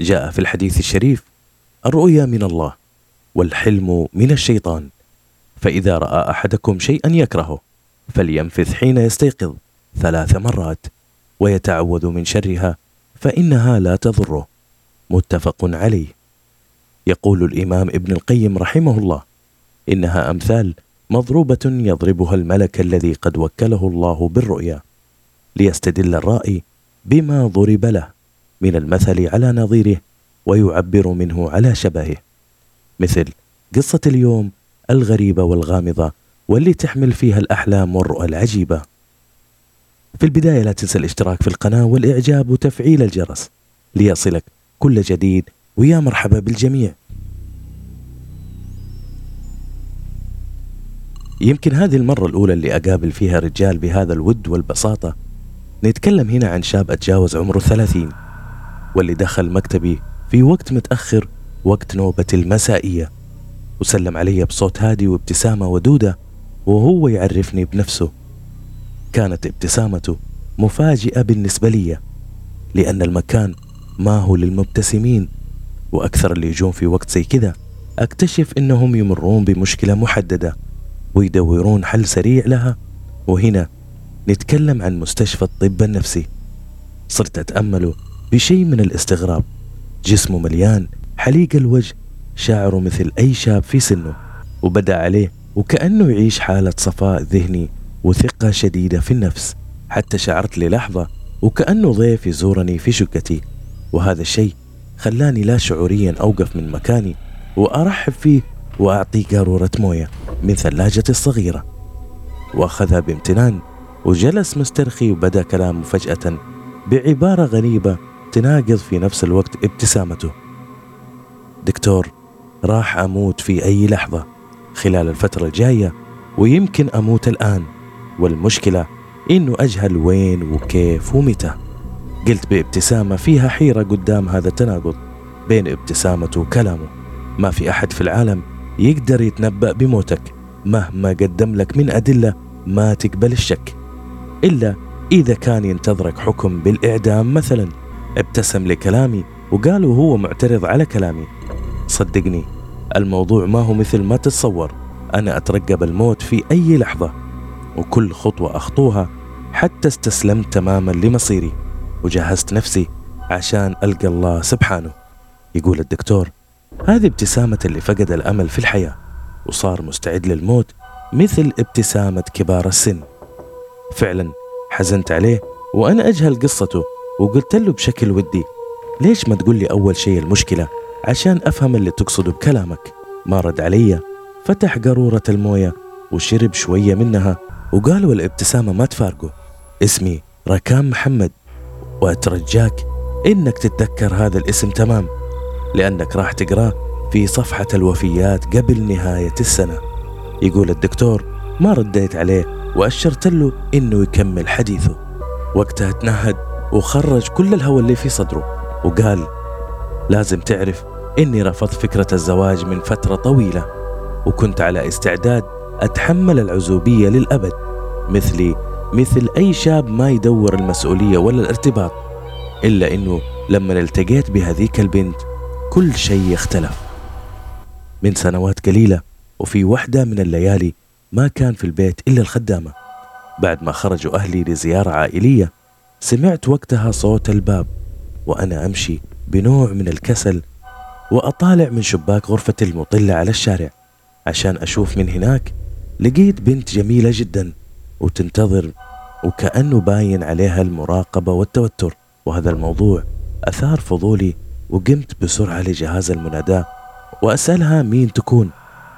جاء في الحديث الشريف الرؤيا من الله والحلم من الشيطان فإذا رأى أحدكم شيئا يكرهه فلينفث حين يستيقظ ثلاث مرات ويتعوذ من شرها فإنها لا تضره. متفق عليه. يقول الإمام ابن القيم رحمه الله إنها أمثال مضروبة يضربها الملك الذي قد وكله الله بالرؤيا ليستدل الرائي بما ضرب له. من المثل على نظيره ويعبر منه على شبهه. مثل قصة اليوم الغريبة والغامضة واللي تحمل فيها الأحلام والرؤى العجيبة. في البداية لا تنسى الاشتراك في القناة والإعجاب وتفعيل الجرس ليصلك كل جديد ويا مرحبا بالجميع. يمكن هذه المرة الأولى اللي أقابل فيها رجال بهذا الود والبساطة. نتكلم هنا عن شاب أتجاوز عمره الثلاثين واللي دخل مكتبي في وقت متأخر وقت نوبة المسائية. وسلم علي بصوت هادي وابتسامة ودودة وهو يعرفني بنفسه. كانت ابتسامته مفاجئة بالنسبة لي لأن المكان ما هو للمبتسمين. وأكثر اللي يجون في وقت زي كذا أكتشف إنهم يمرون بمشكلة محددة ويدورون حل سريع لها. وهنا نتكلم عن مستشفى الطب النفسي. صرت أتأمله بشيء من الاستغراب. جسمه مليان حليق الوجه شعره مثل أي شاب في سنه. وبدأ عليه وكأنه يعيش حالة صفاء ذهني وثقة شديدة في النفس. حتى شعرت للحظة وكأنه ضيف يزورني في شقتي. وهذا الشيء خلاني لا شعوريا أوقف من مكاني وأرحب فيه وأعطيه قارورة موية من ثلاجتي الصغيرة. وأخذها بامتنان وجلس مسترخي وبدأ كلامه فجأة بعبارة غريبة تناقض في نفس الوقت ابتسامته. دكتور راح أموت في أي لحظة خلال الفترة الجاية ويمكن أموت الآن. والمشكلة إنه أجهل وين وكيف ومتى. قلت بابتسامة فيها حيرة قدام هذا التناقض بين ابتسامته وكلامه. ما في أحد في العالم يقدر يتنبأ بموتك مهما قدم لك من أدلة ما تقبل الشك. إلا إذا كان ينتظرك حكم بالإعدام مثلا. ابتسم لكلامي وقال وهو معترض على كلامي. صدقني الموضوع ما هو مثل ما تتصور. أنا أترقب الموت في أي لحظة وكل خطوة أخطوها حتى استسلمت تماما لمصيري وجهزت نفسي عشان ألقى الله سبحانه. يقول الدكتور هذه ابتسامة اللي فقد الأمل في الحياة وصار مستعد للموت مثل ابتسامة كبار السن. فعلا حزنت عليه وأنا أجهل قصته. وقلت له بشكل ودي ليش ما تقول لي أول شيء المشكلة؟ عشان أفهم اللي تقصده بكلامك. ما رد علي فتح قارورة الموية وشرب شوية منها وقال والابتسامة ما تفارقه. اسمي ركام محمد وأترجاك إنك تتذكر هذا الاسم تمام لأنك راح تقراه في صفحة الوفيات قبل نهاية السنة. يقول الدكتور ما رديت عليه وأشرت له إنه يكمل حديثه. وقتها تنهد وخرج كل الهوى اللي في صدره وقال لازم تعرف إني رفضت فكرة الزواج من فترة طويلة وكنت على استعداد أتحمل العزوبية للأبد مثلي مثل أي شاب ما يدور المسؤولية ولا الارتباط إلا إنه لما التقيت بهذيك البنت كل شيء اختلف. من سنوات قليلة وفي وحدة من الليالي ما كان في البيت إلا الخدامة. بعد ما خرجوا أهلي لزيارة عائلية سمعت وقتها صوت الباب وأنا أمشي بنوع من الكسل وأطالع من شباك غرفتي المطلة على الشارع عشان أشوف من هناك لقيت بنت جميلة جدا وتنتظر وكأنه باين عليها المراقبة والتوتر وهذا الموضوع أثار فضولي وقمت بسرعة لجهاز المناداة وأسألها مين تكون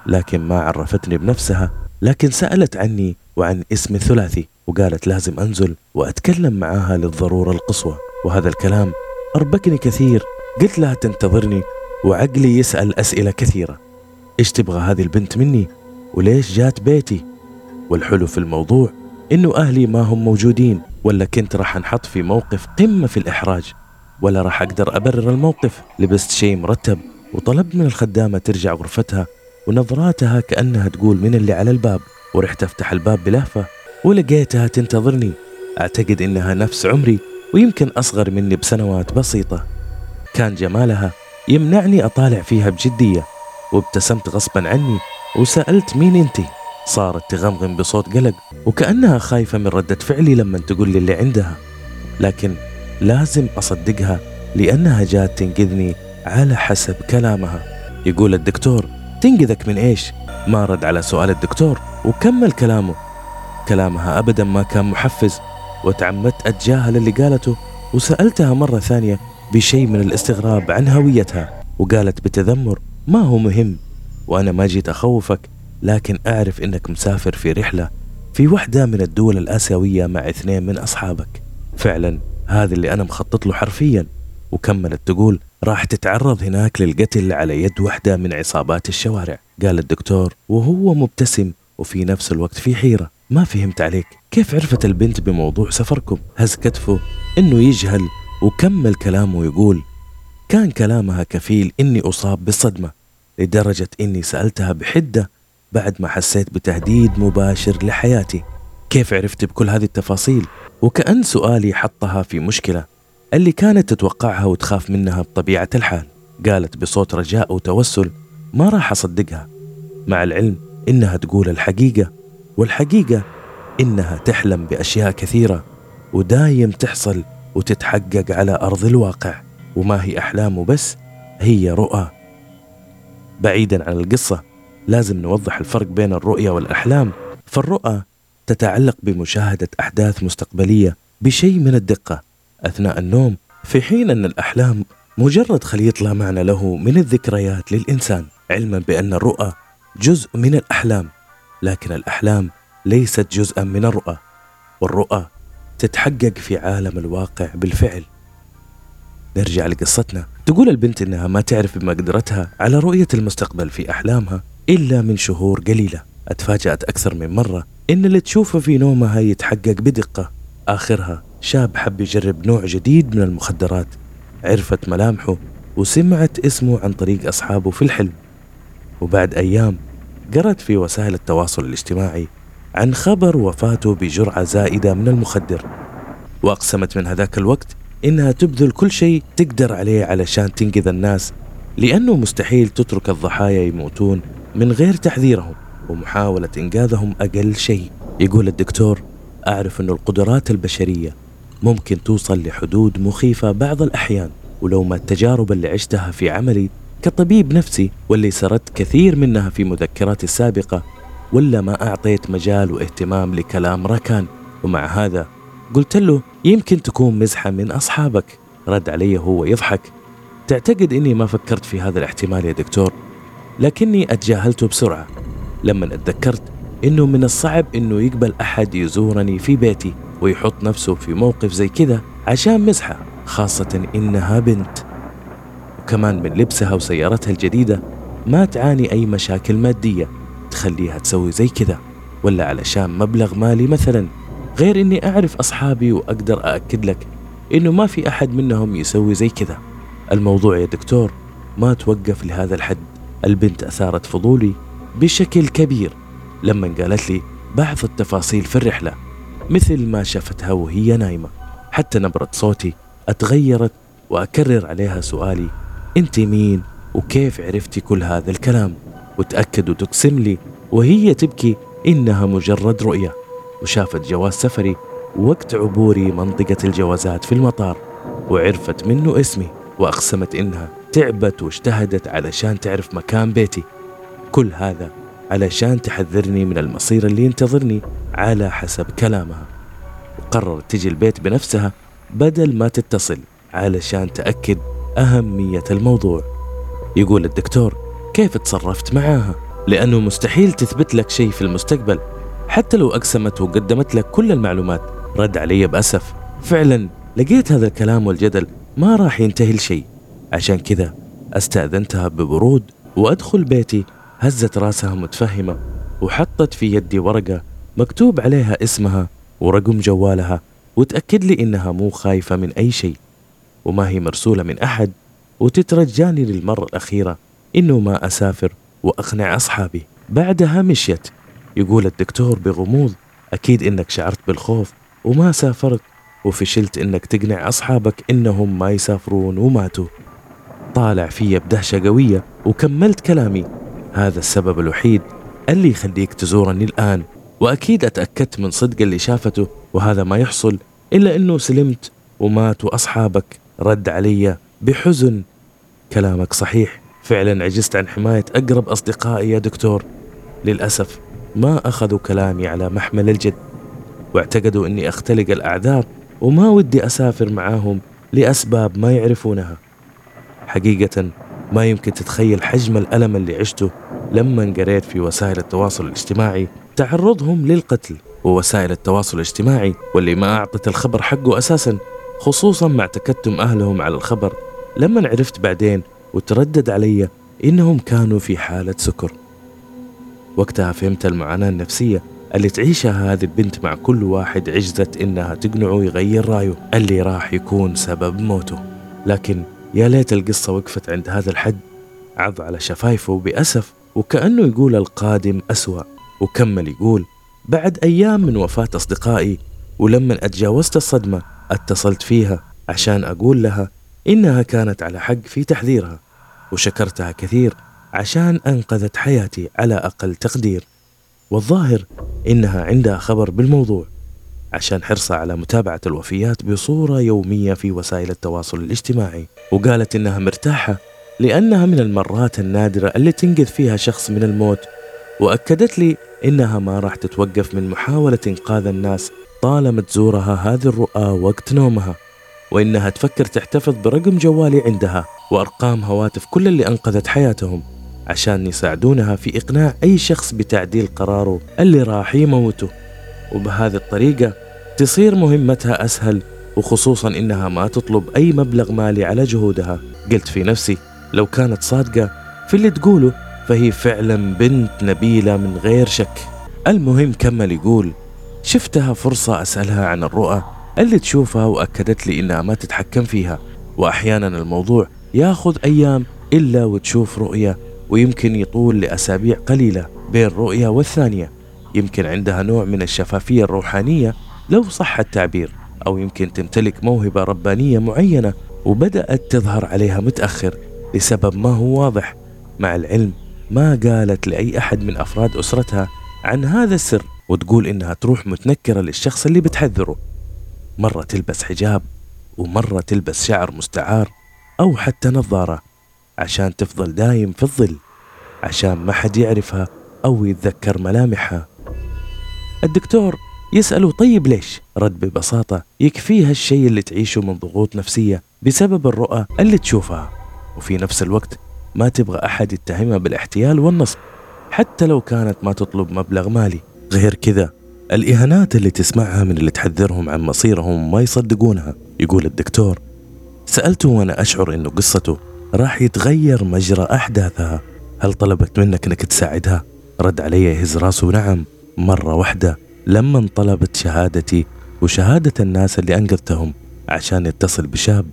لكن ما عرفتني بنفسها لكن سألت عني وعن اسم الثلاثي. وقالت لازم أنزل وأتكلم معاها للضرورة القصوى. وهذا الكلام أربكني كثير. قلت لها تنتظرني وعقلي يسأل أسئلة كثيرة. إيش تبغى هذه البنت مني؟ وليش جات بيتي؟ والحلو في الموضوع إنه أهلي ما هم موجودين ولا كنت راح أنحط في موقف قمة في الإحراج ولا راح أقدر أبرر الموقف لبست شيء مرتب وطلبت من الخدامة ترجع غرفتها ونظراتها كأنها تقول من اللي على الباب. ورحت أفتح الباب بلهفة ولقيتها تنتظرني. أعتقد إنها نفس عمري ويمكن أصغر مني بسنوات بسيطة. كان جمالها يمنعني أطالع فيها بجدية وابتسمت غصبا عني وسألت مين انتي صارت تغمغم بصوت قلق وكأنها خايفة من ردة فعلي لما تقول لي اللي عندها. لكن لازم أصدقها لأنها جات تنقذني على حسب كلامها. يقول الدكتور تنقذك من إيش؟ ما رد على سؤال الدكتور وكمل كلامه. كلامها أبدا ما كان محفز وتعمدت أتجاهل اللي قالته وسألتها مرة ثانية بشيء من الاستغراب عن هويتها وقالت بتذمر ما هو مهم وأنا ما جيت أخوفك لكن أعرف إنك مسافر في رحلة في واحدة من الدول الآسيوية مع اثنين من أصحابك. فعلا هذا اللي أنا مخطط له حرفيا. وكملت تقول راح تتعرض هناك للقتل على يد واحدة من عصابات الشوارع. قال الدكتور وهو مبتسم وفي نفس الوقت في حيرة. ما فهمت عليك. كيف عرفت البنت بموضوع سفركم؟ هز كتفه إنه يجهل وكمل كلامه ويقول كان كلامها كفيل إني أصاب بالصدمة لدرجة إني سألتها بحدة بعد ما حسيت بتهديد مباشر لحياتي. كيف عرفت بكل هذه التفاصيل؟ وكأن سؤالي حطها في مشكلة اللي كانت تتوقعها وتخاف منها بطبيعة الحال. قالت بصوت رجاء وتوسل ما راح أصدقها. مع العلم إنها تقول الحقيقة والحقيقة إنها تحلم بأشياء كثيرة ودايم تحصل وتتحقق على أرض الواقع. وما هي أحلام وبس هي رؤى. بعيدا عن القصة لازم نوضح الفرق بين الرؤية والأحلام. فالرؤى تتعلق بمشاهدة أحداث مستقبلية بشيء من الدقة. أثناء النوم في حين أن الأحلام مجرد خليط لا معنى له من الذكريات للإنسان. علما بأن الرؤى جزء من الأحلام. لكن الأحلام ليست جزءا من الرؤى والرؤى تتحقق في عالم الواقع بالفعل. نرجع لقصتنا. تقول البنت إنها ما تعرف بمقدرتها على رؤية المستقبل في أحلامها إلا من شهور قليلة. أتفاجأت أكثر من مرة إن اللي تشوفه في نومها يتحقق بدقة. آخرها شاب حب يجرب نوع جديد من المخدرات. عرفت ملامحه وسمعت اسمه عن طريق أصحابه في الحلم. وبعد أيام قرأت في وسائل التواصل الاجتماعي عن خبر وفاته بجرعة زائدة من المخدر. وأقسمت من هذاك الوقت إنها تبذل كل شيء تقدر عليه علشان تنقذ الناس لأنه مستحيل تترك الضحايا يموتون من غير تحذيرهم ومحاولة إنقاذهم أقل شيء. يقول الدكتور أعرف أن القدرات البشرية ممكن توصل لحدود مخيفة بعض الأحيان ولو ما التجارب اللي عشتها في عملي كطبيب نفسي واللي سردت كثير منها في مذكراتي السابقة ولا ما أعطيت مجال واهتمام لكلام ركان. ومع هذا قلت له يمكن تكون مزحة من أصحابك. رد علي هو يضحك. تعتقد إني ما فكرت في هذا الاحتمال يا دكتور؟ لكني أتجاهلته بسرعة. لما أتذكرت إنه من الصعب إنه يقبل أحد يزورني في بيتي ويحط نفسه في موقف زي كذا عشان مزحة خاصة إنها بنت. وكمان من لبسها وسيارتها الجديدة ما تعاني أي مشاكل مادية تخليها تسوي زي كذا ولا علشان مبلغ مالي مثلا. غير إني أعرف أصحابي وأقدر أأكد لك إنه ما في أحد منهم يسوي زي كذا. الموضوع يا دكتور ما توقف لهذا الحد. البنت أثارت فضولي بشكل كبير لما قالت لي بعض التفاصيل في الرحلة مثل ما شفتها وهي نايمة. حتى نبرة صوتي أتغيرت وأكرر عليها سؤالي أنت مين وكيف عرفتي كل هذا الكلام؟ وتأكد وتقسم لي وهي تبكي إنها مجرد رؤية. وشافت جواز سفري وقت عبوري منطقة الجوازات في المطار وعرفت منه اسمي وأقسمت إنها تعبت واجتهدت علشان تعرف مكان بيتي. كل هذا علشان تحذرني من المصير اللي ينتظرني على حسب كلامها. وقررت تجي البيت بنفسها بدل ما تتصل علشان تأكد أهمية الموضوع. يقول الدكتور كيف تصرفت معاها؟ لأنه مستحيل تثبت لك شيء في المستقبل. حتى لو أقسمت وقدمت لك كل المعلومات رد علي بأسف. فعلا لقيت هذا الكلام والجدل ما راح ينتهي لشيء. عشان كذا استأذنتها ببرود وأدخل بيتي هزت راسها متفهمة وحطت في يدي ورقة مكتوب عليها اسمها ورقم جوالها وتأكد لي إنها مو خايفة من أي شيء. وما هي مرسولة من أحد وتترجاني للمرة الأخيرة. إنه ما أسافر وأقنع أصحابي. بعدها مشيت. يقول الدكتور بغموض أكيد إنك شعرت بالخوف وما سافرت وفشلت إنك تقنع أصحابك إنهم ما يسافرون وماتوا. طالع فيا بدهشة قوية وكملت كلامي. هذا السبب الوحيد اللي يخليك تزورني الآن. وأكيد أتأكدت من صدق اللي شافته وهذا ما يحصل إلا أنه سلمت وماتوا أصحابك. رد علي بحزن. كلامك صحيح. فعلا عجزت عن حماية أقرب أصدقائي يا دكتور. للأسف ما أخذوا كلامي على محمل الجد واعتقدوا أني أختلق الأعذار وما ودي أسافر معاهم لأسباب ما يعرفونها. حقيقة ما يمكن تتخيل حجم الألم اللي عشته لما قريت في وسائل التواصل الاجتماعي. تعرضهم للقتل ووسائل التواصل الاجتماعي واللي ما أعطت الخبر حقه أساسا. خصوصا مع تكتم أهلهم على الخبر. لما عرفت بعدين وتردد علي إنهم كانوا في حالة سكر. وقتها فهمت المعاناة النفسية اللي تعيشها هذه البنت مع كل واحد عجزت إنها تقنعه يغير رأيه اللي راح يكون سبب موته. لكن يا ليت القصة وقفت عند هذا الحد. عض على شفايفه بأسف وكأنه يقول القادم أسوأ. وكمل يقول بعد أيام من وفاة أصدقائي ولما أتجاوزت الصدمة اتصلت فيها عشان أقول لها إنها كانت على حق في تحذيرها وشكرتها كثير عشان أنقذت حياتي على أقل تقدير. والظاهر إنها عندها خبر بالموضوع عشان حرصها على متابعة الوفيات بصورة يومية في وسائل التواصل الاجتماعي وقالت إنها مرتاحة لأنها من المرات النادرة اللي تنقذ فيها شخص من الموت وأكدت لي إنها ما راح تتوقف من محاولة إنقاذ الناس طالما تزورها هذه الرؤى وقت نومها وإنها تفكر تحتفظ برقم جوالي عندها وأرقام هواتف كل اللي أنقذت حياتهم عشان يساعدونها في إقناع أي شخص بتعديل قراره اللي راح يموته. وبهذه الطريقة تصير مهمتها أسهل وخصوصا إنها ما تطلب أي مبلغ مالي على جهودها. قلت في نفسي لو كانت صادقة في اللي تقوله فهي فعلا بنت نبيلة من غير شك. المهم كمل يقول شفتها فرصة أسألها عن الرؤى اللي تشوفها وأكدت لي إنها ما تتحكم فيها. وأحيانا الموضوع ياخذ أيام إلا وتشوف رؤية ويمكن يطول لأسابيع قليلة بين رؤية والثانية. يمكن عندها نوع من الشفافية الروحانية لو صح التعبير أو يمكن تمتلك موهبة ربانية معينة وبدأت تظهر عليها متأخر لسبب ما هو واضح. مع العلم ما قالت لأي أحد من أفراد أسرتها عن هذا السر. وتقول إنها تروح متنكرة للشخص اللي بتحذره. مرة تلبس حجاب ومرة تلبس شعر مستعار أو حتى نظارة عشان تفضل دايم في الظل عشان ما حد يعرفها أو يتذكر ملامحها. الدكتور يسأله طيب ليش؟ رد ببساطة يكفيها الشيء اللي تعيشه من ضغوط نفسية بسبب الرؤى اللي تشوفها. وفي نفس الوقت ما تبغى أحد يتهمها بالاحتيال والنصب حتى لو كانت ما تطلب مبلغ مالي. غير كذا. الإهانات اللي تسمعها من اللي تحذرهم عن مصيرهم ما يصدقونها. يقول الدكتور سألته وأنا أشعر أنه قصته راح يتغير مجرى أحداثها. هل طلبت منك أنك تساعدها؟ رد علي يهز راسه. نعم مرة واحدة. لما طلبت شهادتي وشهادة الناس اللي أنقذتهم عشان يتصل بشاب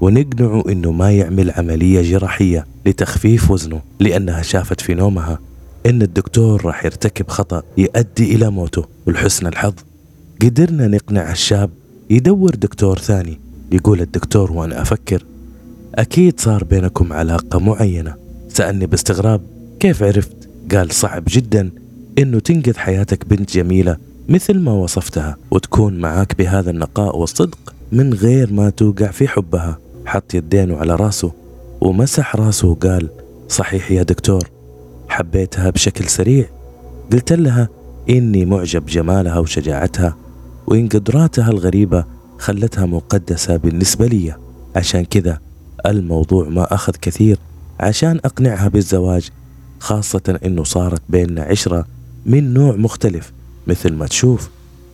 ونقنعه إنه ما يعمل عملية جراحية لتخفيف وزنه لأنها شافت في نومها. إن الدكتور راح يرتكب خطأ يؤدي إلى موته ولحسن الحظ. قدرنا نقنع الشاب يدور دكتور ثاني يقول الدكتور وأنا أفكر. أكيد صار بينكم علاقة معينة. سألني باستغراب كيف عرفت؟ قال صعب جدا إنه تنقذ حياتك بنت جميلة مثل ما وصفتها وتكون معاك بهذا النقاء والصدق من غير ما توقع في حبها. حط يدينه على راسه ومسح راسه وقال صحيح يا دكتور. حبيتها بشكل سريع. قلت لها إني معجب جمالها وشجاعتها وإن قدراتها الغريبة خلتها مقدسة بالنسبة لي. عشان كذا الموضوع ما أخذ كثير عشان أقنعها بالزواج خاصة إنه صارت بيننا عشرة من نوع مختلف مثل ما تشوف.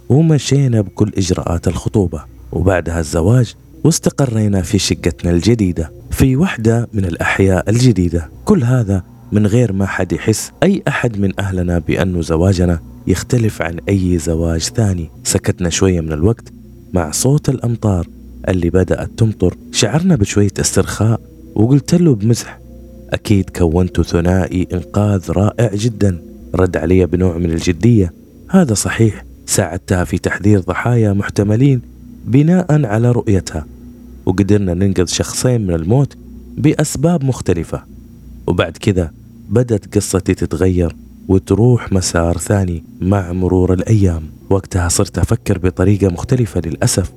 ومشينا بكل إجراءات الخطوبة وبعدها الزواج واستقرينا في شقتنا الجديدة في وحدة من الأحياء الجديدة. كل هذا من غير ما حد يحس أي أحد من أهلنا بأنه زواجنا يختلف عن أي زواج ثاني. سكتنا شوية من الوقت مع صوت الأمطار اللي بدأت تمطر. شعرنا بشوية استرخاء وقلت له بمزح أكيد كونت ثنائي إنقاذ رائع جدا. رد علي بنوع من الجدية. هذا صحيح. ساعدتها في تحذير ضحايا محتملين بناء على رؤيتها. وقدرنا ننقذ شخصين من الموت بأسباب مختلفة. وبعد كذا بدت قصتي تتغير وتروح مسار ثاني مع مرور الأيام. وقتها صرت أفكر بطريقة مختلفة للأسف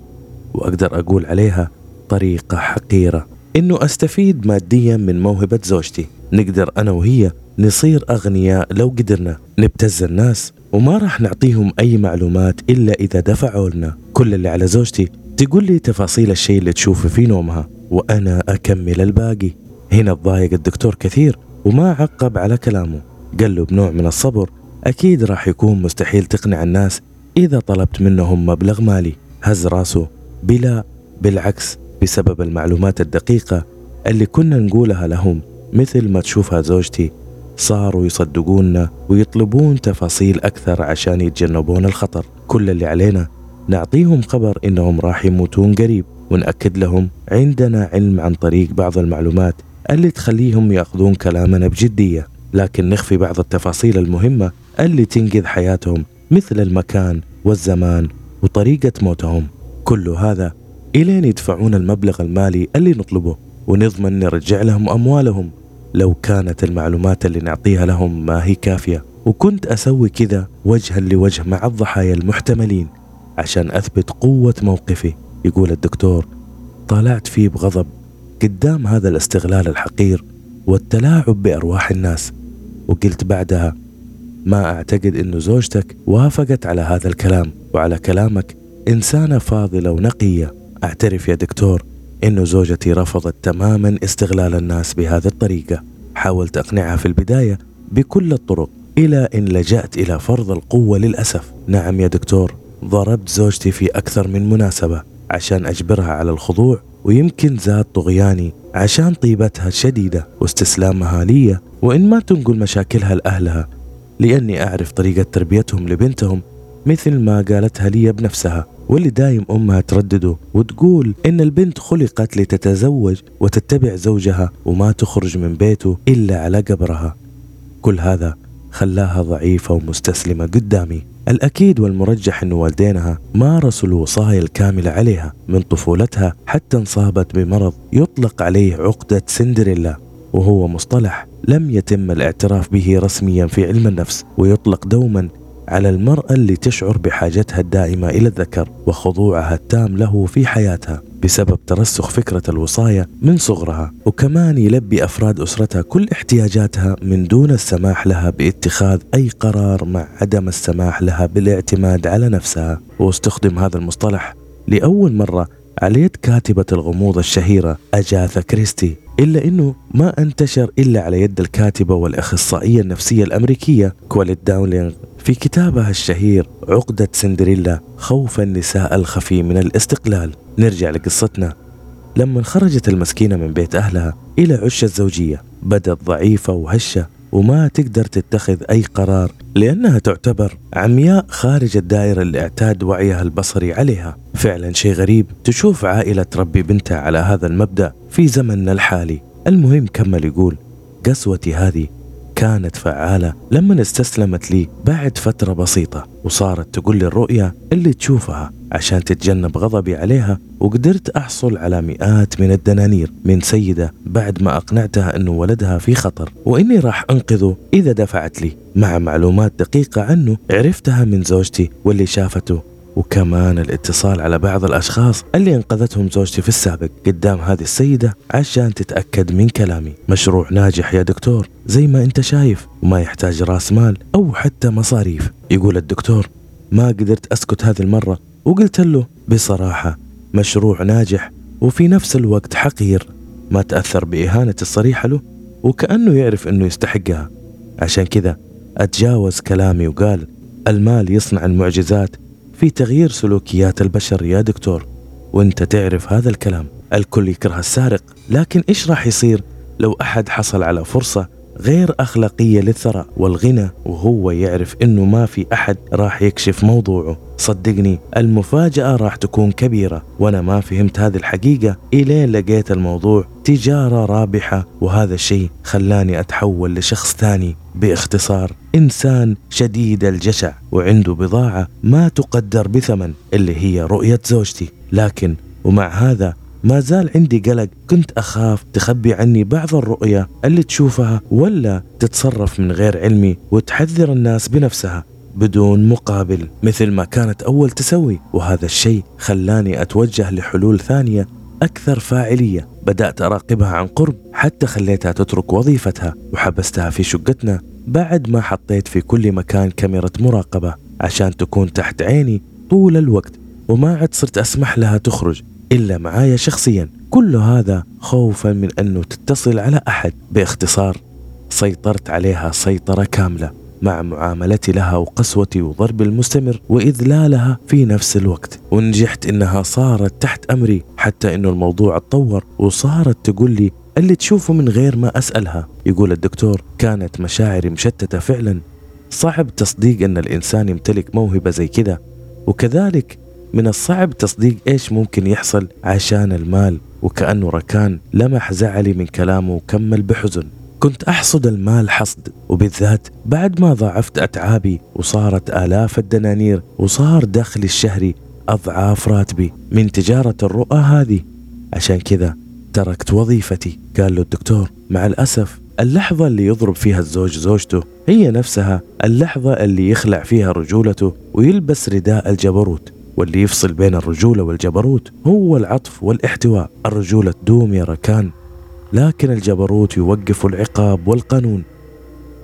وأقدر أقول عليها طريقة حقيرة. إنه أستفيد ماديا من موهبة زوجتي. نقدر أنا وهي نصير أغنياء لو قدرنا. نبتز الناس وما راح نعطيهم أي معلومات إلا إذا دفعوا لنا. كل اللي على زوجتي تقول لي تفاصيل الشيء اللي تشوفه في نومها وأنا أكمل الباقي. هنا تضايق الدكتور كثير وما عقب على كلامه. قال له بنوع من الصبر أكيد راح يكون مستحيل تقنع الناس إذا طلبت منهم مبلغ مالي. هز راسه. بلا بالعكس بسبب المعلومات الدقيقة اللي كنا نقولها لهم مثل ما تشوفها زوجتي صاروا يصدقونا ويطلبون تفاصيل أكثر عشان يتجنبون الخطر. كل اللي علينا نعطيهم خبر إنهم راح يموتون قريب. ونأكد لهم عندنا علم عن طريق بعض المعلومات اللي تخليهم ياخذون كلامنا بجدية لكن نخفي بعض التفاصيل المهمة اللي تنقذ حياتهم مثل المكان والزمان وطريقة موتهم. كل هذا إلين يدفعون المبلغ المالي اللي نطلبه ونضمن نرجع لهم أموالهم. لو كانت المعلومات اللي نعطيها لهم ما هي كافية وكنت أسوي كذا وجها لوجه مع الضحايا المحتملين عشان أثبت قوة موقفي يقول الدكتور. طالعت فيه بغضب قدام هذا الاستغلال الحقير والتلاعب بأرواح الناس. وقلت بعدها ما أعتقد أن زوجتك وافقت على هذا الكلام وعلى كلامك إنسانة فاضلة ونقية. أعترف يا دكتور إنه زوجتي رفضت تماما استغلال الناس بهذه الطريقة. حاولت أقنعها في البداية بكل الطرق إلى إن لجأت إلى فرض القوة للأسف. نعم يا دكتور ضربت زوجتي في أكثر من مناسبة. عشان أجبرها على الخضوع ويمكن زاد طغياني عشان طيبتها الشديدة واستسلامها لي وإن ما تنقل مشاكلها لأهلها لأني أعرف طريقة تربيتهم لبنتهم مثل ما قالتها لي بنفسها. واللي دايم أمها تردده وتقول إن البنت خلقت لتتزوج وتتبع زوجها وما تخرج من بيته إلا على قبرها. كل هذا خلاها ضعيفة ومستسلمة قدامي. الأكيد والمرجح أن والدينها مارسوا الوصايا الكاملة عليها من طفولتها حتى انصابت بمرض يطلق عليه عقدة سندريلا وهو مصطلح لم يتم الاعتراف به رسميا في علم النفس ويطلق دوما على المرأة اللي تشعر بحاجتها الدائمة إلى الذكر وخضوعها التام له في حياتها. بسبب ترسخ فكرة الوصاية من صغرها وكمان يلبي أفراد أسرتها كل احتياجاتها من دون السماح لها باتخاذ أي قرار مع عدم السماح لها بالاعتماد على نفسها. واستخدم هذا المصطلح لأول مرة على يد كاتبة الغموض الشهيرة أجاثا كريستي. إلا أنه ما أنتشر إلا على يد الكاتبة والأخصائية النفسية الأمريكية كوليت داولينغ. في كتابها الشهير عقدة سندريلا خوف النساء الخفي من الاستقلال. نرجع لقصتنا. لما خرجت المسكينة من بيت أهلها إلى عش الزوجية بدت ضعيفة وهشة. وما تقدر تتخذ أي قرار لأنها تعتبر عمياء خارج الدائرة اللي اعتاد وعيها البصري عليها. فعلا شيء غريب تشوف عائلة تربي بنتها على هذا المبدأ في زمننا الحالي. المهم كمل يقول قسوتي هذه كانت فعالة لما استسلمت لي بعد فترة بسيطة وصارت تقول لي الرؤية اللي تشوفها عشان تتجنب غضبي عليها وقدرت أحصل على مئات من الدنانير من سيدة بعد ما أقنعتها أنه ولدها في خطر. وإني راح أنقذه إذا دفعت لي. مع معلومات دقيقة عنه عرفتها من زوجتي واللي شافته. وكمان الاتصال على بعض الأشخاص اللي أنقذتهم زوجتي في السابق قدام هذه السيدة عشان تتأكد من كلامي. مشروع ناجح يا دكتور زي ما أنت شايف وما يحتاج رأس مال أو حتى مصاريف. يقول الدكتور ما قدرت أسكت هذه المرة وقلت له بصراحة مشروع ناجح وفي نفس الوقت حقير. ما تأثر بإهانة الصريحة له وكأنه يعرف أنه يستحقها. عشان كذا أتجاوز كلامي وقال المال يصنع المعجزات في تغيير سلوكيات البشر يا دكتور. وانت تعرف هذا الكلام. الكل يكره السارق لكن إيش راح يصير لو أحد حصل على فرصة غير أخلاقية للثراء والغنى وهو يعرف إنه ما في أحد راح يكشف موضوعه. صدقني المفاجأة راح تكون كبيرة وأنا ما فهمت هذه الحقيقة. إلين لقيت الموضوع تجارة رابحة وهذا الشيء خلاني أتحول لشخص ثاني باختصار إنسان شديد الجشع وعنده بضاعة ما تقدر بثمن اللي هي رؤية زوجتي. لكن ومع هذا ما زال عندي قلق. كنت أخاف تخبي عني بعض الرؤية اللي تشوفها ولا تتصرف من غير علمي وتحذر الناس بنفسها بدون مقابل مثل ما كانت أول تسوي. وهذا الشيء خلاني أتوجه لحلول ثانية أكثر فاعلية. بدأت أراقبها عن قرب حتى خليتها تترك وظيفتها وحبستها في شقتنا بعد ما حطيت في كل مكان كاميرا مراقبة عشان تكون تحت عيني طول الوقت. وما عد صرت أسمح لها تخرج. إلا معايا شخصيا. كل هذا خوفا من أنه تتصل على أحد. باختصار سيطرت عليها سيطرة كاملة مع معاملتي لها وقسوتي وضربي المستمر وإذلالها في نفس الوقت. ونجحت إنها صارت تحت أمري حتى إنه الموضوع اتطور وصارت تقول لي اللي تشوفه من غير ما أسألها. يقول الدكتور كانت مشاعري مشتتة فعلا. صعب تصديق أن الإنسان يمتلك موهبة زي كذا. وكذلك من الصعب تصديق إيش ممكن يحصل عشان المال وكأنه ركان لمح زعلي من كلامه وكمل بحزن. كنت أحصد المال حصد وبالذات بعد ما ضاعفت أتعابي وصارت آلاف الدنانير وصار دخلي الشهري أضعاف راتبي من تجارة الرؤى هذه. عشان كذا تركت وظيفتي قال له الدكتور. مع الأسف اللحظة اللي يضرب فيها الزوج زوجته هي نفسها اللحظة اللي يخلع فيها رجولته ويلبس رداء الجبروت. واللي يفصل بين الرجولة والجبروت هو العطف والاحتواء. الرجولة تدوم يا ركان لكن الجبروت يوقف العقاب والقانون.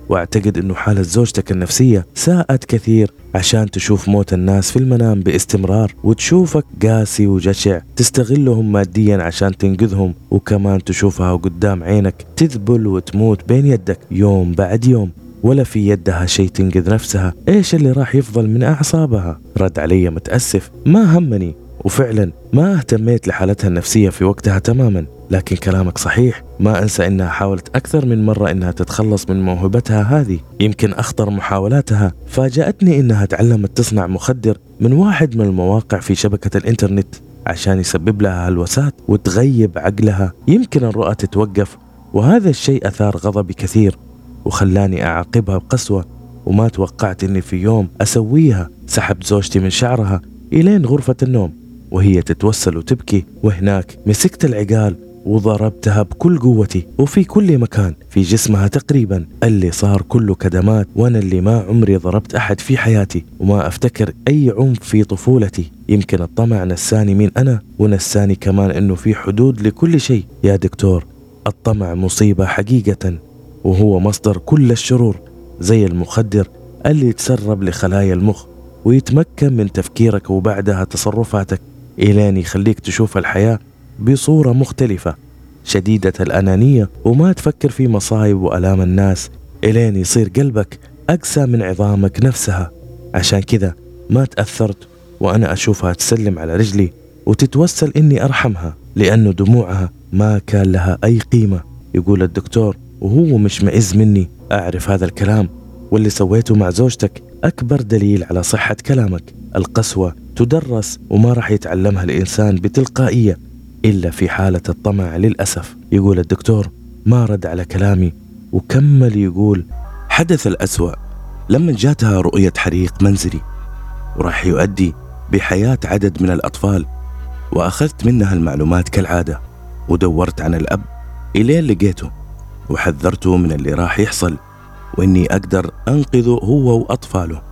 واعتقد إنه حالة زوجتك النفسية ساءت كثير عشان تشوف موت الناس في المنام باستمرار وتشوفك قاسي وجشع. تستغلهم ماديا عشان تنقذهم وكمان تشوفها قدام عينك تذبل وتموت بين يدك يوم بعد يوم. ولا في يدها شيء تنقذ نفسها. إيش اللي راح يفضل من أعصابها؟ رد علي متأسف. ما همني وفعلا ما اهتميت لحالتها النفسية في وقتها تماما. لكن كلامك صحيح. ما أنسى إنها حاولت أكثر من مرة إنها تتخلص من موهبتها هذه. يمكن أخطر محاولاتها. فاجأتني إنها تعلمت تصنع مخدر من واحد من المواقع في شبكة الإنترنت عشان يسبب لها هلوسات وتغيب عقلها. يمكن الرؤى تتوقف وهذا الشيء أثار غضبي كثير. وخلاني أعاقبها بقسوة وما توقعت إني في يوم أسويها. سحبت زوجتي من شعرها إلين غرفة النوم وهي تتوسل وتبكي. وهناك مسكت العقال وضربتها بكل قوتي وفي كل مكان في جسمها تقريبا. اللي صار كله كدمات وأنا اللي ما عمري ضربت أحد في حياتي. وما أفتكر أي عنف في طفولتي. يمكن الطمع نساني مين أنا ونساني كمان إنه في حدود لكل شيء. يا دكتور الطمع مصيبة حقيقة. وهو مصدر كل الشرور زي المخدر اللي يتسرب لخلايا المخ ويتمكن من تفكيرك وبعدها تصرفاتك. إلين يخليك تشوف الحياة بصورة مختلفة شديدة الأنانية وما تفكر في مصايب وألام الناس. إلين يصير قلبك أقسى من عظامك نفسها. عشان كذا ما تأثرت وأنا أشوفها تسلم على رجلي وتتوسل إني أرحمها لأنه دموعها ما كان لها أي قيمة يقول الدكتور. وهو مش معز مني. أعرف هذا الكلام واللي سويته مع زوجتك أكبر دليل على صحة كلامك. القسوة تدرس وما راح يتعلمها الإنسان بتلقائية إلا في حالة الطمع للأسف. يقول الدكتور ما رد على كلامي. وكمل يقول حدث الأسوأ. لما جاتها رؤية حريق منزلي وراح يؤدي بحياة عدد من الأطفال وأخذت منها المعلومات كالعادة ودورت عن الأب إلين لقيته. وحذرته من اللي راح يحصل وإني أقدر أنقذه هو وأطفاله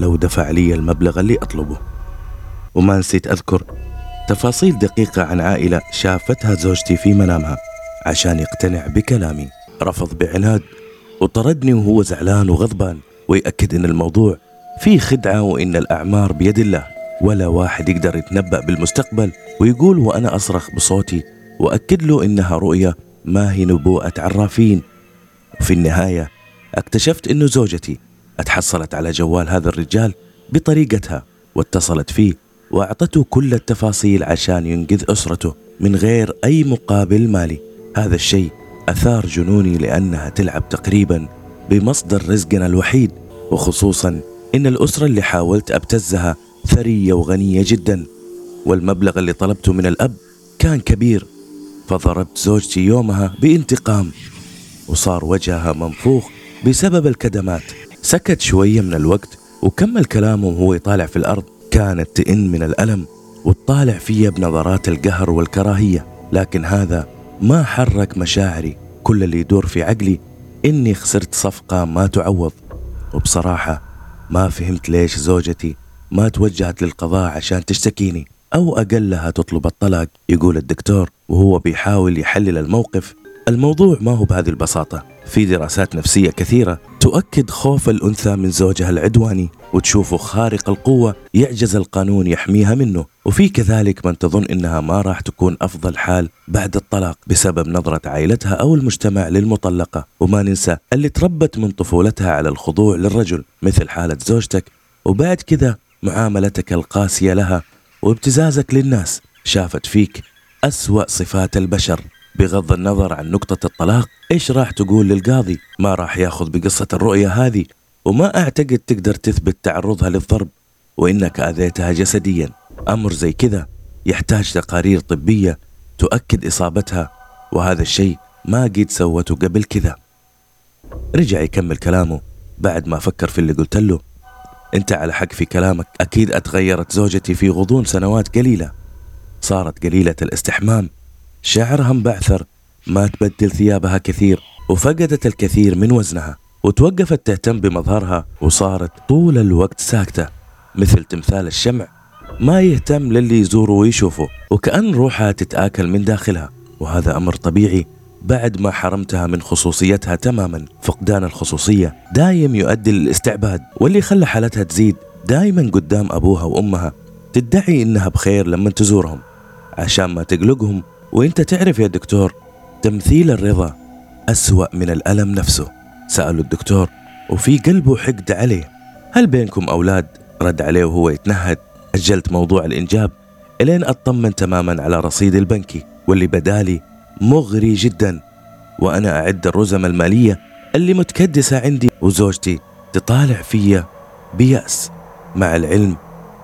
لو دفع لي المبلغ اللي أطلبه. وما نسيت أذكر تفاصيل دقيقة عن عائلة شافتها زوجتي في منامها عشان يقتنع بكلامي. رفض بعناد وطردني وهو زعلان وغضبان ويأكد إن الموضوع فيه خدعة وإن الأعمار بيد الله. ولا واحد يقدر يتنبأ بالمستقبل ويقول وأنا أصرخ بصوتي وأكد له إنها رؤية ما هي نبوءة عرافين؟ وفي النهاية اكتشفت إنه زوجتي اتحصلت على جوال هذا الرجال بطريقتها واتصلت فيه وأعطته كل التفاصيل عشان ينقذ أسرته من غير أي مقابل مالي. هذا الشيء أثار جنوني لأنها تلعب تقريبا بمصدر رزقنا الوحيد وخصوصا إن الأسرة اللي حاولت أبتزها ثرية وغنية جدا والمبلغ اللي طلبته من الأب كان كبير. فضربت زوجتي يومها بانتقام وصار وجهها منفوخ بسبب الكدمات. سكت شوية من الوقت وكمل كلامه وهو يطالع في الأرض. كانت تئن من الألم وتطالع فيا بنظرات القهر والكراهية. لكن هذا ما حرك مشاعري كل اللي يدور في عقلي إني خسرت صفقة ما تعوض. وبصراحة ما فهمت ليش زوجتي ما توجهت للقضاء عشان تشتكيني. أو أقلها تطلب الطلاق يقول الدكتور وهو بيحاول يحلل الموقف. الموضوع ما هو بهذه البساطة. في دراسات نفسية كثيرة تؤكد خوف الأنثى من زوجها العدواني وتشوفه خارق القوة يعجز القانون يحميها منه. وفي كذلك من تظن إنها ما راح تكون أفضل حال بعد الطلاق بسبب نظرة عائلتها أو المجتمع للمطلقة. وما ننسى اللي تربت من طفولتها على الخضوع للرجل مثل حالة زوجتك. وبعد كذا معاملتك القاسية لها. وابتزازك للناس شافت فيك أسوأ صفات البشر. بغض النظر عن نقطة الطلاق إيش راح تقول للقاضي؟ ما راح ياخذ بقصة الرؤية هذه وما أعتقد تقدر تثبت تعرضها للضرب وإنك أذيتها جسديا. أمر زي كذا يحتاج تقارير طبية تؤكد إصابتها وهذا الشيء ما قد سوته قبل كذا. رجع يكمل كلامه بعد ما فكر في اللي قلت له. أنت على حق في كلامك. أكيد أتغيرت. زوجتي في غضون سنوات قليلة. صارت قليلة الاستحمام. شعرها مبعثر ما تبدل ثيابها كثير. وفقدت الكثير من وزنها. وتوقفت تهتم بمظهرها. وصارت طول الوقت ساكتة. مثل تمثال الشمع. ما يهتم للي يزوره ويشوفه. وكأن روحها تتآكل من داخلها. وهذا أمر طبيعي. بعد ما حرمتها من خصوصيتها تماما فقدان الخصوصية دايم يؤدي للاستعباد واللي خلى حالتها تزيد دايما قدام أبوها وأمها. تدعي إنها بخير لما تزورهم. عشان ما تقلقهم وإنت تعرف يا دكتور تمثيل الرضا أسوأ من الألم نفسه. سأله الدكتور وفي قلبه حقد عليه. هل بينكم أولاد؟ رد عليه وهو يتنهد. أجلت موضوع الإنجاب إلين أطمن تماما على رصيدي البنكي واللي بدالي مغري جدا وأنا أعد الرزم المالية اللي متكدسة عندي وزوجتي تطالع فيا بيأس. مع العلم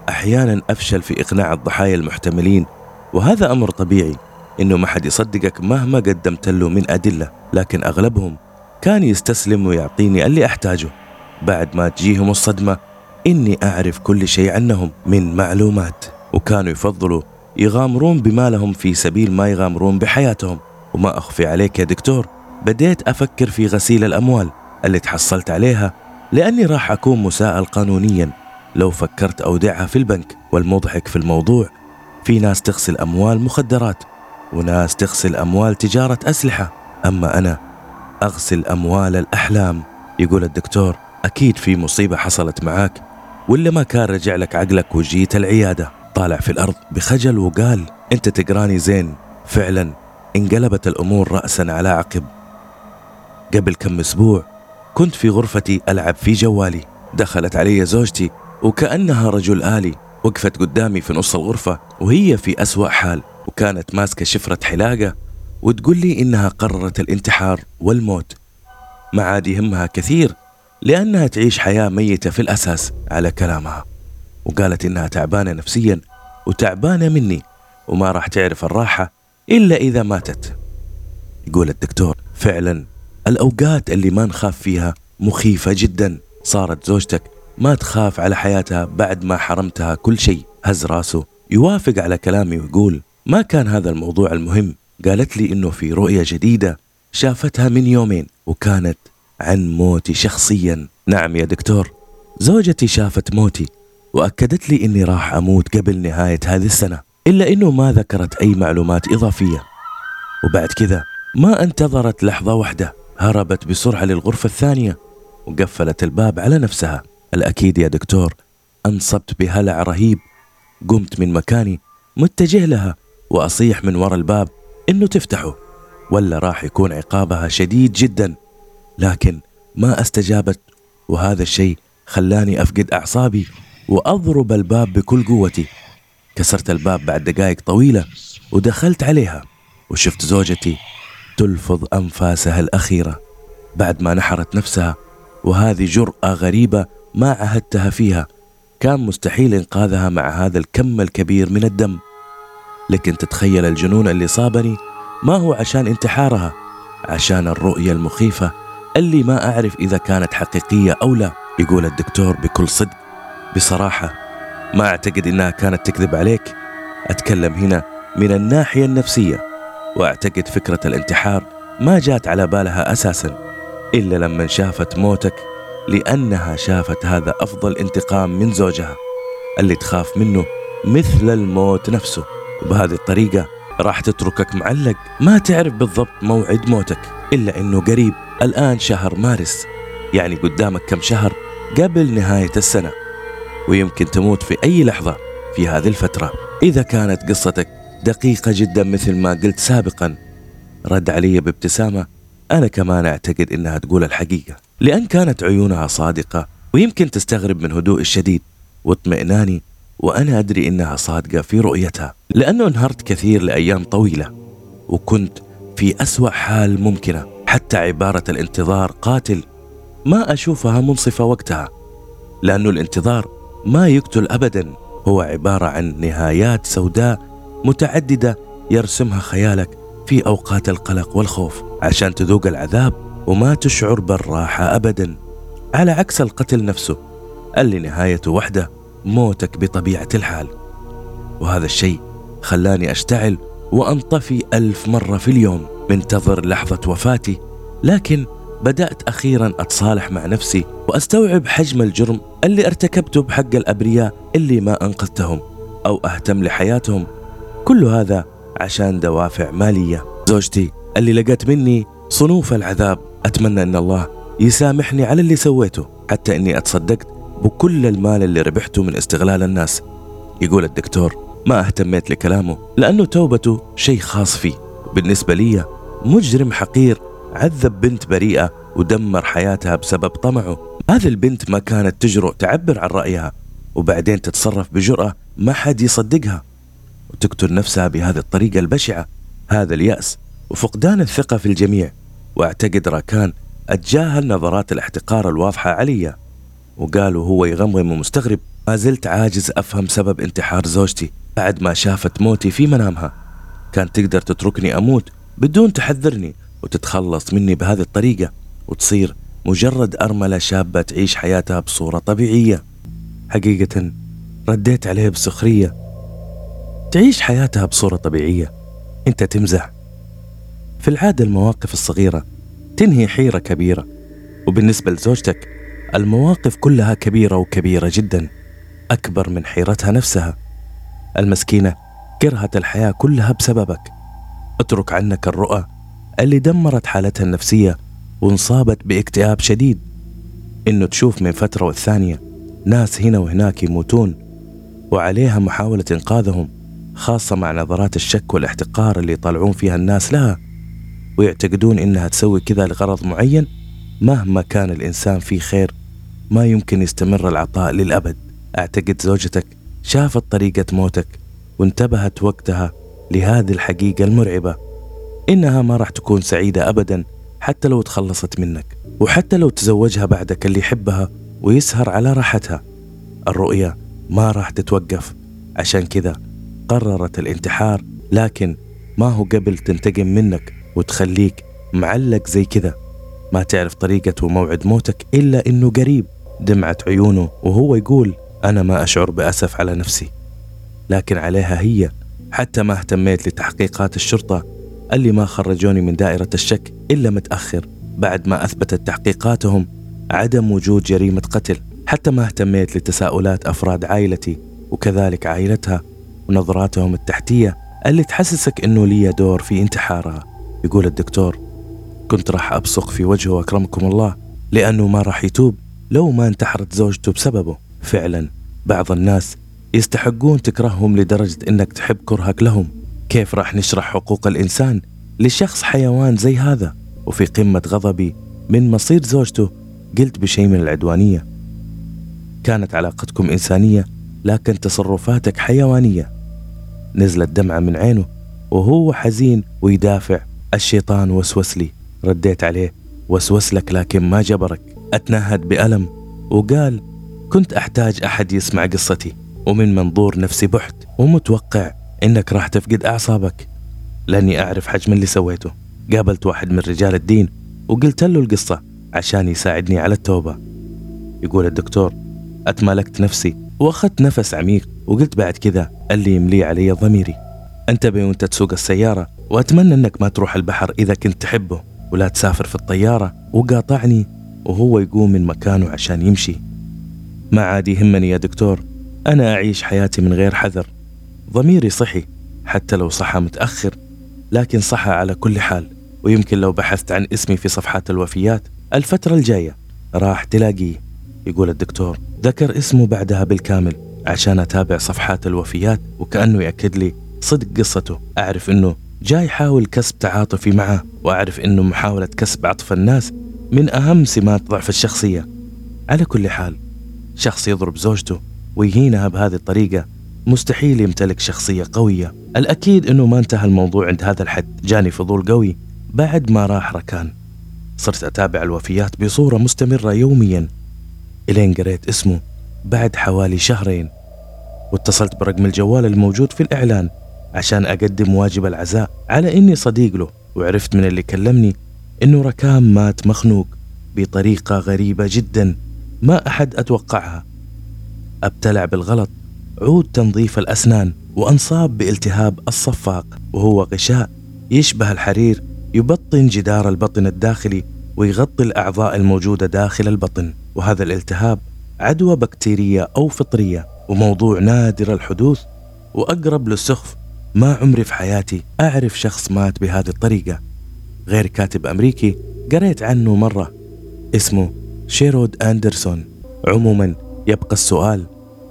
أحيانا أفشل في إقناع الضحايا المحتملين وهذا أمر طبيعي إنه ما حد يصدقك مهما قدمت له من أدلة. لكن أغلبهم كان يستسلم ويعطيني اللي أحتاجه. بعد ما تجيهم الصدمة إني أعرف كل شيء عنهم من معلومات. وكانوا يفضلوا يغامرون بمالهم في سبيل ما يغامرون بحياتهم. وما أخفي عليك يا دكتور بديت أفكر في غسيل الأموال اللي تحصلت عليها لأني راح أكون مساءل قانونيا. لو فكرت أودعها في البنك والمضحك في الموضوع في ناس تغسل أموال مخدرات وناس تغسل أموال تجارة أسلحة. أما أنا أغسل أموال الأحلام. يقول الدكتور أكيد في مصيبة حصلت معاك ولا ما كان رجع لك عقلك وجيت العيادة. طالع في الأرض بخجل وقال أنت تقراني زين فعلا انقلبت الأمور رأسا على عقب. قبل كم أسبوع كنت في غرفتي ألعب في جوالي. دخلت علي زوجتي وكأنها رجل آلي وقفت قدامي في نص الغرفة وهي في أسوأ حال وكانت ماسكة شفرة حلاقة وتقول لي إنها قررت الانتحار والموت. ما عاد يهمها كثير لأنها تعيش حياة ميتة في الأساس على كلامها. وقالت إنها تعبانة نفسيا وتعبانة مني وما راح تعرف الراحة إلا إذا ماتت. يقول الدكتور فعلا الأوقات اللي ما نخاف فيها مخيفة جدا. صارت زوجتك ما تخاف على حياتها بعد ما حرمتها كل شيء. هز راسه يوافق على كلامي ويقول ما كان هذا الموضوع المهم. قالت لي إنه في رؤية جديدة شافتها من يومين وكانت عن موتي شخصيا. نعم يا دكتور زوجتي شافت موتي وأكدت لي إني راح أموت قبل نهاية هذه السنة إلا إنه ما ذكرت أي معلومات إضافية. وبعد كذا ما انتظرت لحظة واحدة هربت بسرعة للغرفة الثانية وقفلت الباب على نفسها. الأكيد يا دكتور أنصبت بهلع رهيب. قمت من مكاني متجه لها وأصيح من وراء الباب إنه تفتحه ولا راح يكون عقابها شديد جدا. لكن ما استجابت وهذا الشيء خلاني أفقد أعصابي. وأضرب الباب بكل قوتي. كسرت الباب بعد دقائق طويلة ودخلت عليها وشفت زوجتي تلفظ أنفاسها الأخيرة بعد ما نحرت نفسها وهذه جرأة غريبة ما عهدتها فيها. كان مستحيل إنقاذها مع هذا الكم الكبير من الدم. لكن تتخيل الجنون اللي صابني؟ ما هو عشان انتحارها؟ عشان الرؤية المخيفة اللي ما أعرف إذا كانت حقيقية أو لا يقول الدكتور بكل صدق. بصراحة ما أعتقد إنها كانت تكذب عليك. أتكلم هنا من الناحية النفسية وأعتقد فكرة الانتحار ما جات على بالها أساسا إلا لما شافت موتك لأنها شافت هذا أفضل انتقام من زوجها اللي تخاف منه مثل الموت نفسه. وبهذه الطريقة راح تتركك معلق. ما تعرف بالضبط موعد موتك إلا أنه قريب الآن شهر مارس يعني قدامك كم شهر قبل نهاية السنة. ويمكن تموت في أي لحظة في هذه الفترة. إذا كانت قصتك دقيقة جدا مثل ما قلت سابقا رد علي بابتسامة أنا كمان أعتقد إنها تقول الحقيقة. لأن كانت عيونها صادقة ويمكن تستغرب من هدوء الشديد واطمئناني وأنا أدري إنها صادقة في رؤيتها. لأنه انهرت كثير لأيام طويلة وكنت في أسوأ حال ممكنة. حتى عبارة الانتظار قاتل ما أشوفها منصفة وقتها لأنه الانتظار ما يقتل أبدا. هو عبارة عن نهايات سوداء متعددة يرسمها خيالك في أوقات القلق والخوف. عشان تذوق العذاب وما تشعر بالراحة أبدا. على عكس القتل نفسه اللي نهايته وحدة موتك بطبيعة الحال. وهذا الشيء خلاني أشتعل وأنطفي ألف مرة في اليوم. منتظر لحظة وفاتي لكن بدأت أخيرا أتصالح مع نفسي وأستوعب حجم الجرم اللي ارتكبته بحق الأبرياء اللي ما أنقذتهم أو أهتم لحياتهم. كل هذا عشان دوافع مالية. زوجتي اللي لقت مني صنوف العذاب أتمنى أن الله يسامحني على اللي سويته حتى أني أتصدقت بكل المال اللي ربحته من استغلال الناس. يقول الدكتور ما اهتميت لكلامه لأنه توبته شيء خاص فيه. بالنسبة لي مجرم حقير عذب بنت بريئة ودمر حياتها بسبب طمعه. هذه البنت ما كانت تجرؤ تعبر عن رأيها وبعدين تتصرف بجرأة ما حد يصدقها وتقتل نفسها بهذه الطريقة البشعة هذا اليأس وفقدان الثقة في الجميع. واعتقد راكان أتجاهل نظرات الاحتقار الواضحة علي وقال وهو يغمغم ومستغرب ما زلت عاجز أفهم سبب انتحار زوجتي بعد ما شافت موتي في منامها. كانت تقدر تتركني أموت بدون تحذرني. وتتخلص مني بهذه الطريقة وتصير مجرد أرملة شابة تعيش حياتها بصورة طبيعية. حقيقة رديت عليه بسخرية. تعيش حياتها بصورة طبيعية. أنت تمزح. في العادة المواقف الصغيرة تنهي حيرة كبيرة وبالنسبة لزوجتك المواقف كلها كبيرة وكبيرة جدا أكبر من حيرتها نفسها. المسكينة كرهت الحياة كلها بسببك. اترك عنك الرؤى اللي دمرت حالتها النفسية وانصابت باكتئاب شديد. إنه تشوف من فترة والثانية ناس هنا وهناك يموتون وعليها محاولة إنقاذهم خاصة مع نظرات الشك والاحتقار اللي يطلعون فيها الناس لها ويعتقدون إنها تسوي كذا لغرض معين مهما كان الإنسان فيه خير ما يمكن يستمر العطاء للأبد. أعتقد زوجتك شافت طريقة موتك وانتبهت وقتها لهذه الحقيقة المرعبة. إنها ما راح تكون سعيدة أبدا حتى لو تخلصت منك وحتى لو تزوجها بعدك اللي يحبها ويسهر على راحتها. الرؤية ما راح تتوقف. عشان كذا قررت الانتحار لكن ما هو قبل تنتقم منك وتخليك معلق زي كذا. ما تعرف طريقة وموعد موتك إلا إنه قريب. دمعت عيونه وهو يقول أنا ما أشعر بأسف على نفسي. لكن عليها هي حتى ما اهتميت لتحقيقات الشرطة اللي ما خرجوني من دائرة الشك إلا متأخر. بعد ما أثبتت تحقيقاتهم عدم وجود جريمة قتل حتى ما اهتميت لتساؤلات أفراد عائلتي وكذلك عائلتها ونظراتهم التحتية اللي تحسسك إنه لي دور في انتحارها. يقول الدكتور كنت راح أبصق في وجهه أكرمكم الله لأنه ما راح يتوب لو ما انتحرت زوجته بسببه. فعلا بعض الناس يستحقون تكرههم لدرجة إنك تحب كرهك لهم. كيف راح نشرح حقوق الإنسان لشخص حيوان زي هذا؟ وفي قمة غضبي من مصير زوجته قلت بشيء من العدوانية. كانت علاقتكم إنسانية لكن تصرفاتك حيوانية. نزلت دمعة من عينه وهو حزين ويدافع. الشيطان وسوس لي. رديت عليه. وسوس لك لكن ما جبرك. أتنهد بألم. وقال كنت أحتاج أحد يسمع قصتي. ومن منظور نفسي بحت ومتوقع إنك راح تفقد أعصابك. لأني أعرف حجم اللي سويته. قابلت واحد من رجال الدين وقلت له القصة عشان يساعدني على التوبة. يقول الدكتور أتمالكت نفسي وأخذت نفس عميق. وقلت بعد كذا اللي يملي علي ضميري. انتبه وأنت تسوق السيارة وأتمنى أنك ما تروح البحر إذا كنت تحبه. ولا تسافر في الطيارة وقاطعني وهو يقوم من مكانه عشان يمشي. ما عاد يهمني يا دكتور أنا أعيش حياتي من غير حذر. ضميري صحي حتى لو صحى متأخر لكن صحى على كل حال. ويمكن لو بحثت عن اسمي في صفحات الوفيات الفترة الجاية راح تلاقيه يقول الدكتور. ذكر اسمه بعدها بالكامل عشان أتابع صفحات الوفيات وكأنه يأكد لي صدق قصته. أعرف أنه جاي يحاول كسب تعاطفي معه وأعرف أنه محاولة كسب عطف الناس من أهم سمات ضعف الشخصية. على كل حال شخص يضرب زوجته ويهينها بهذه الطريقة مستحيل يمتلك شخصية قوية. الأكيد أنه ما انتهى الموضوع عند هذا الحد. جاني فضول قوي. بعد ما راح ركان صرت أتابع الوفيات بصورة مستمرة يوميا. إلين قريت اسمه. بعد حوالي شهرين واتصلت برقم الجوال الموجود في الإعلان عشان أقدم واجب العزاء على إني صديق له. وعرفت من اللي كلمني إنه ركام مات مخنوق بطريقة غريبة جدا ما أحد أتوقعها. أبتلع بالغلط عود تنظيف الأسنان وأنصاب بالتهاب الصفاق وهو غشاء يشبه الحرير يبطن جدار البطن الداخلي ويغطي الأعضاء الموجودة داخل البطن وهذا الالتهاب عدوى بكتيرية أو فطرية وموضوع نادر الحدوث وأقرب للسخف ما عمري في حياتي أعرف شخص مات بهذه الطريقة. غير كاتب أمريكي قريت عنه مرة اسمه شيرود أندرسون. عموما يبقى السؤال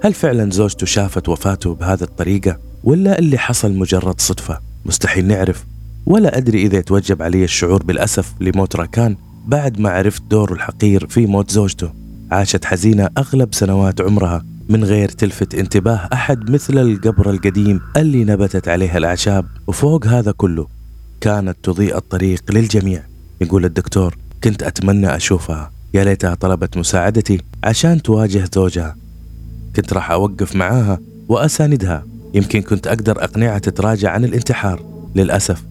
هل فعلا زوجته شافت وفاته بهذه الطريقة؟ ولا اللي حصل مجرد صدفة؟ مستحيل نعرف. ولا أدري إذا يتوجب علي الشعور بالأسف لموت راكان بعد ما عرفت دوره الحقير في موت زوجته. عاشت حزينة أغلب سنوات عمرها من غير تلفت انتباه أحد مثل القبر القديم اللي نبتت عليه الأعشاب. وفوق هذا كله كانت تضيء الطريق للجميع. يقول الدكتور كنت أتمنى أشوفها. يا ليتها طلبت مساعدتي عشان تواجه زوجها. كنت راح أوقف معاها وأساندها. يمكن كنت أقدر أقنعها تتراجع عن الانتحار. للأسف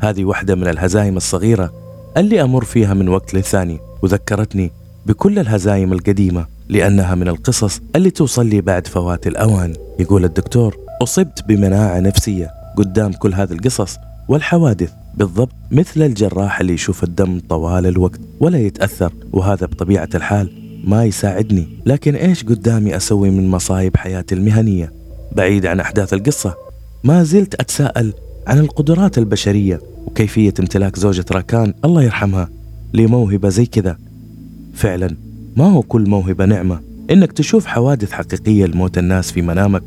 هذه واحدة من الهزايم الصغيرة اللي أمر فيها من وقت للثاني وذكرتني بكل الهزايم القديمة لأنها من القصص اللي توصل لي بعد فوات الأوان. يقول الدكتور أصبت بمناعة نفسية قدام كل هذه القصص والحوادث. بالضبط مثل الجراح اللي يشوف الدم طوال الوقت ولا يتأثر وهذا بطبيعة الحال ما يساعدني. لكن إيش قدامي أسوي من مصايب حياتي المهنية؟ بعيد عن أحداث القصة. ما زلت أتساءل عن القدرات البشرية وكيفية امتلاك زوجة راكان الله يرحمها لموهبة زي كذا. فعلا ما هو كل موهبة نعمة. إنك تشوف حوادث حقيقية لموت الناس في منامك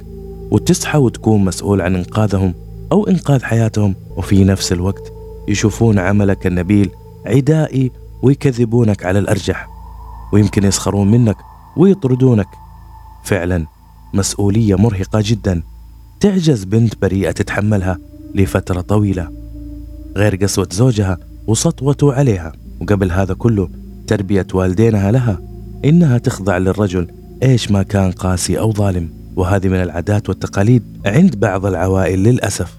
وتصحى وتكون مسؤول عن إنقاذهم أو إنقاذ حياتهم وفي نفس الوقت يشوفون عملك النبيل عدائي ويكذبونك على الأرجح. ويمكن يسخرون منك ويطردونك. فعلا مسؤولية مرهقة جدا. تعجز بنت بريئة تتحملها لفترة طويلة. غير قسوة زوجها وسطوته عليها. وقبل هذا كله تربية والدينها لها. إنها تخضع للرجل إيش ما كان قاسي أو ظالم. وهذه من العادات والتقاليد عند بعض العوائل للأسف.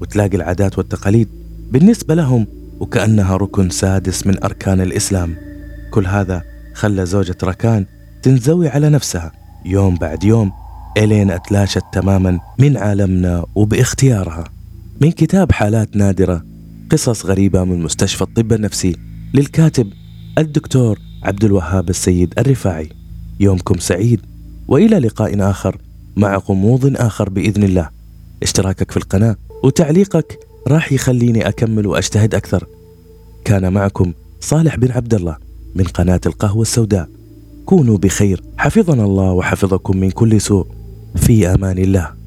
وتلاقي العادات والتقاليد بالنسبة لهم وكأنها ركن سادس من أركان الإسلام. كل هذا خلى زوجة ركان تنزوي على نفسها. يوم بعد يوم إلين أتلاشت تماما من عالمنا وباختيارها. من كتاب حالات نادرة قصص غريبة من مستشفى الطب النفسي للكاتب الدكتور عبد الوهاب السيد الرفاعي. يومكم سعيد وإلى لقاء آخر مع غموض آخر بإذن الله. اشتراكك في القناة وتعليقك راح يخليني أكمل وأجتهد أكثر. كان معكم صالح بن عبد الله. من قناة القهوة السوداء. كونوا بخير. حفظنا الله وحفظكم من كل سوء. في أمان الله.